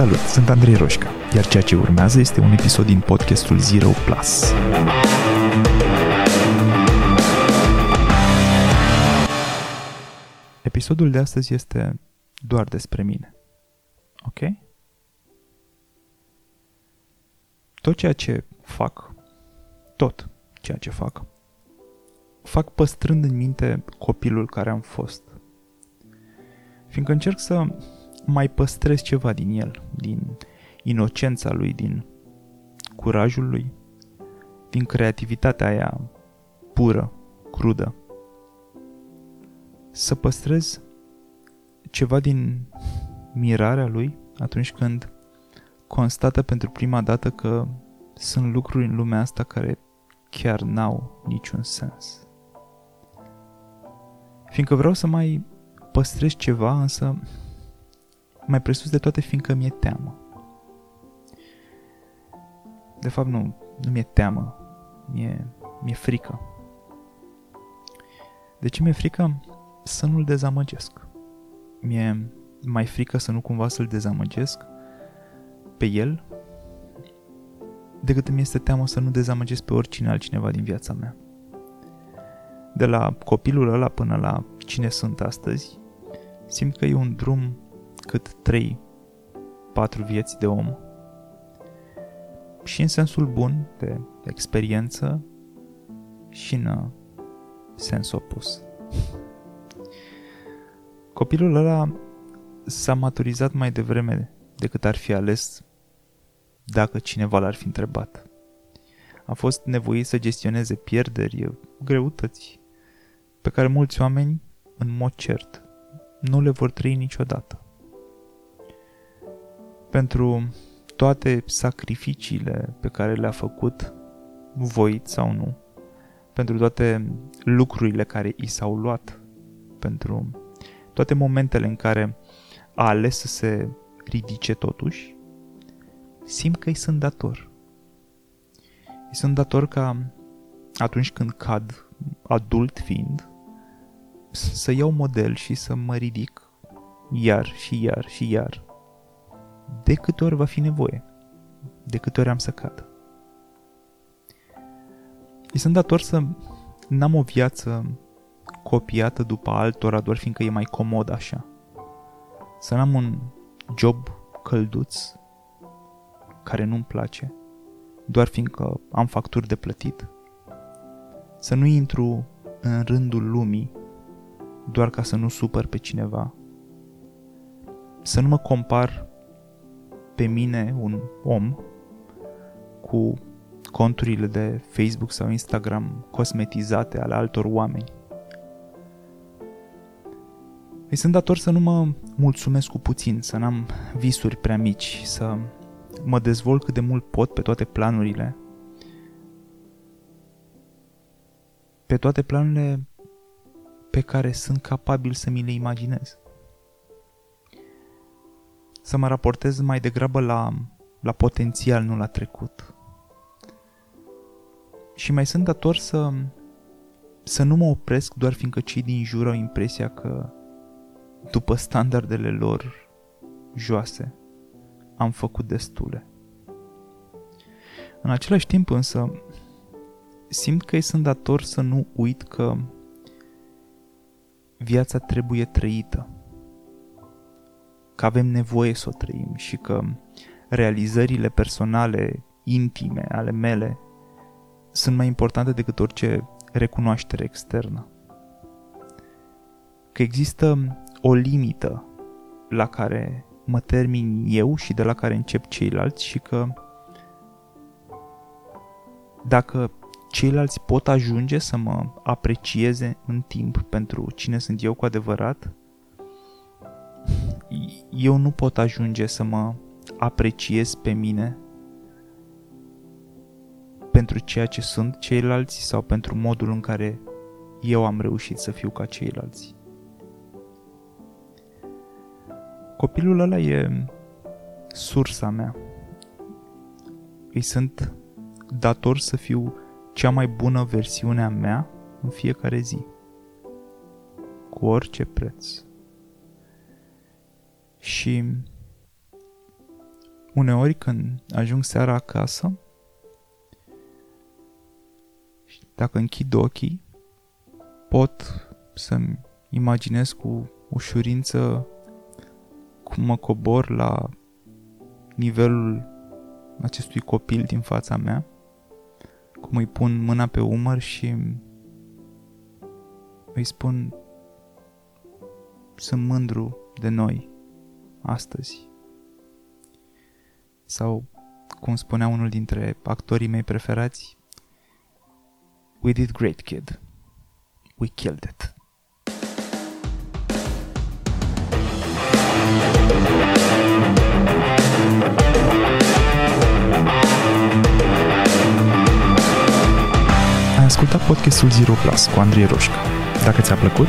Salut, sunt Andrei Roșca, iar ceea ce urmează este un episod din podcastul Zero Plus. Episodul de astăzi este doar despre mine. Ok? Tot ceea ce fac, tot ceea ce fac, fac păstrând în minte copilul care am fost. Fiindcă încerc să mai păstrez ceva din el, din inocența lui, din curajul lui, din creativitatea aia pură, crudă. Să păstrez ceva din mirarea lui atunci când constată pentru prima dată că sunt lucruri în lumea asta care chiar n-au niciun sens. Fiindcă vreau să mai păstrez ceva, însă mai presus de toate fiindcă mi-e teamă. De fapt, nu, nu mi-e teamă, mi-e, mi-e frică. De ce mi-e frică? Să nu-l dezamăgesc. Mi-e mai frică să nu cumva să-l dezamăgesc pe el decât îmi este teamă să nu dezamăgesc pe oricine altcineva din viața mea. De la copilul ăla până la cine sunt astăzi, simt că e un drum cât 3 patru vieți de om și în sensul bun de experiență și în uh, sens opus. Copilul ăla s-a maturizat mai devreme decât ar fi ales dacă cineva l-ar fi întrebat. A fost nevoit să gestioneze pierderi, greutăți, pe care mulți oameni, în mod cert, nu le vor trăi niciodată pentru toate sacrificiile pe care le-a făcut, voit sau nu, pentru toate lucrurile care i s-au luat, pentru toate momentele în care a ales să se ridice totuși, simt că îi sunt dator. Îi sunt dator ca atunci când cad, adult fiind, să iau model și să mă ridic iar și iar și iar de câte ori va fi nevoie, de câte ori am să cad. Îi sunt dator să n-am o viață copiată după altora doar fiindcă e mai comod așa. Să n-am un job călduț care nu-mi place, doar fiindcă am facturi de plătit. Să nu intru în rândul lumii doar ca să nu supăr pe cineva. Să nu mă compar pe mine, un om, cu conturile de Facebook sau Instagram cosmetizate ale altor oameni. Îi sunt dator să nu mă mulțumesc cu puțin, să n-am visuri prea mici, să mă dezvolt cât de mult pot pe toate planurile. Pe toate planurile pe care sunt capabil să mi le imaginez să mă raportez mai degrabă la, la potențial, nu la trecut. Și mai sunt dator să, să nu mă opresc doar fiindcă cei din jur au impresia că, după standardele lor joase, am făcut destule. În același timp însă, simt că îi sunt dator să nu uit că viața trebuie trăită că avem nevoie să o trăim și că realizările personale, intime ale mele sunt mai importante decât orice recunoaștere externă. Că există o limită la care mă termin eu și de la care încep ceilalți și că dacă ceilalți pot ajunge să mă aprecieze în timp pentru cine sunt eu cu adevărat, eu nu pot ajunge să mă apreciez pe mine pentru ceea ce sunt ceilalți sau pentru modul în care eu am reușit să fiu ca ceilalți. Copilul ăla e sursa mea. Îi sunt dator să fiu cea mai bună versiune a mea în fiecare zi. Cu orice preț. Și uneori când ajung seara acasă, dacă închid ochii, pot să-mi imaginez cu ușurință cum mă cobor la nivelul acestui copil din fața mea, cum îi pun mâna pe umăr și îi spun sunt mândru de noi astăzi. Sau, cum spunea unul dintre actorii mei preferați, We did great, kid. We killed it. Ai ascultat podcastul Zero Plus cu Andrei Roșca. Dacă ți-a plăcut,